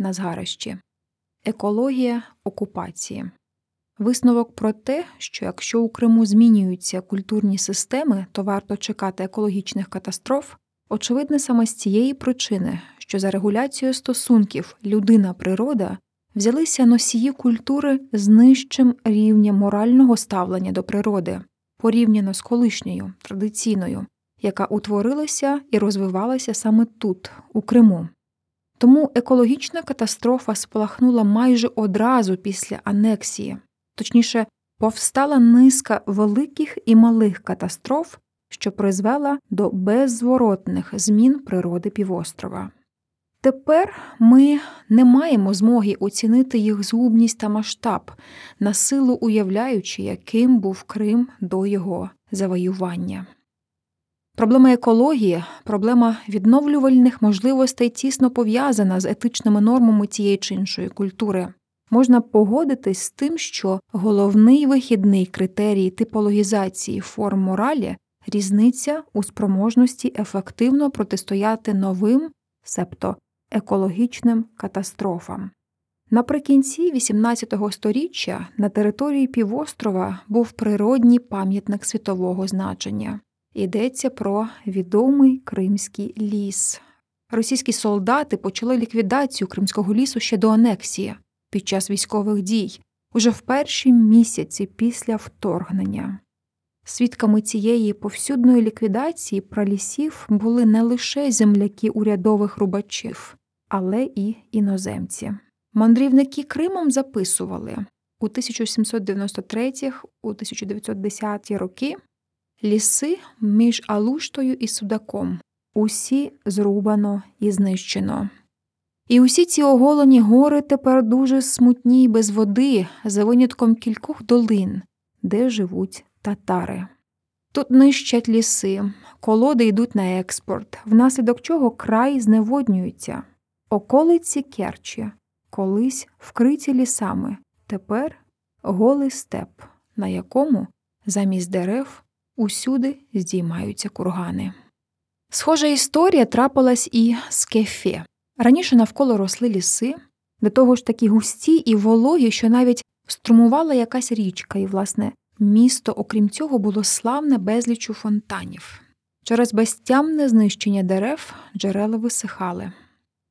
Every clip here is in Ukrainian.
на згарищі. Екологія окупації. Висновок про те, що якщо у Криму змінюються культурні системи, то варто чекати екологічних катастроф, очевидне саме з цієї причини, що за регуляцією стосунків людина-природа взялися носії культури з нижчим рівнем морального ставлення до природи, порівняно з колишньою традиційною, яка утворилася і розвивалася саме тут, у Криму. Тому екологічна катастрофа спалахнула майже одразу після анексії, точніше, повстала низка великих і малих катастроф, що призвела до беззворотних змін природи півострова. Тепер ми не маємо змоги оцінити їх згубність та масштаб, на силу уявляючи, яким був Крим до його завоювання. Проблема екології, проблема відновлювальних можливостей тісно пов'язана з етичними нормами тієї чи іншої культури. Можна погодитись з тим, що головний вихідний критерій типологізації форм моралі різниця у спроможності ефективно протистояти новим, себто екологічним катастрофам. Наприкінці XVIII століття на території півострова був природній пам'ятник світового значення. Йдеться про відомий Кримський ліс. Російські солдати почали ліквідацію Кримського лісу ще до анексії під час військових дій, уже в перші місяці після вторгнення. Свідками цієї повсюдної ліквідації пралісів були не лише земляки урядових рубачів, але і іноземці. Мандрівники Кримом записували у 1793 у 1910 роки ліси між Алуштою і Судаком усі зрубано і знищено. І усі ці оголені гори тепер дуже смутні й без води, за винятком кількох долин, де живуть татари. Тут нищать ліси, колоди йдуть на експорт, внаслідок чого край зневоднюється. Околиці Керчі, колись вкриті лісами, тепер голий степ, на якому замість дерев усюди здіймаються кургани. Схожа історія трапилась і з кефе. Раніше навколо росли ліси, до того ж такі густі і вологі, що навіть струмувала якась річка, і, власне, місто, окрім цього, було славне безлічу фонтанів. Через безтямне знищення дерев джерела висихали.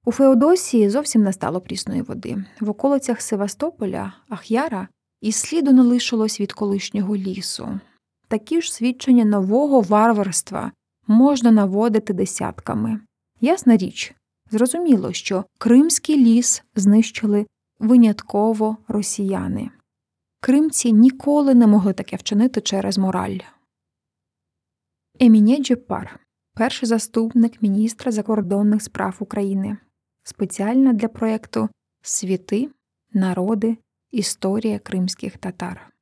У Феодосії зовсім не стало прісної води. В околицях Севастополя, Ахяра і сліду не лишилось від колишнього лісу. Такі ж свідчення нового варварства можна наводити десятками. Ясна річ, зрозуміло, що Кримський ліс знищили винятково росіяни. Кримці ніколи не могли таке вчинити через мораль. Еміне Джепар, перший заступник міністра закордонних справ України, спеціально для проєкту Світи, народи, історія кримських татар.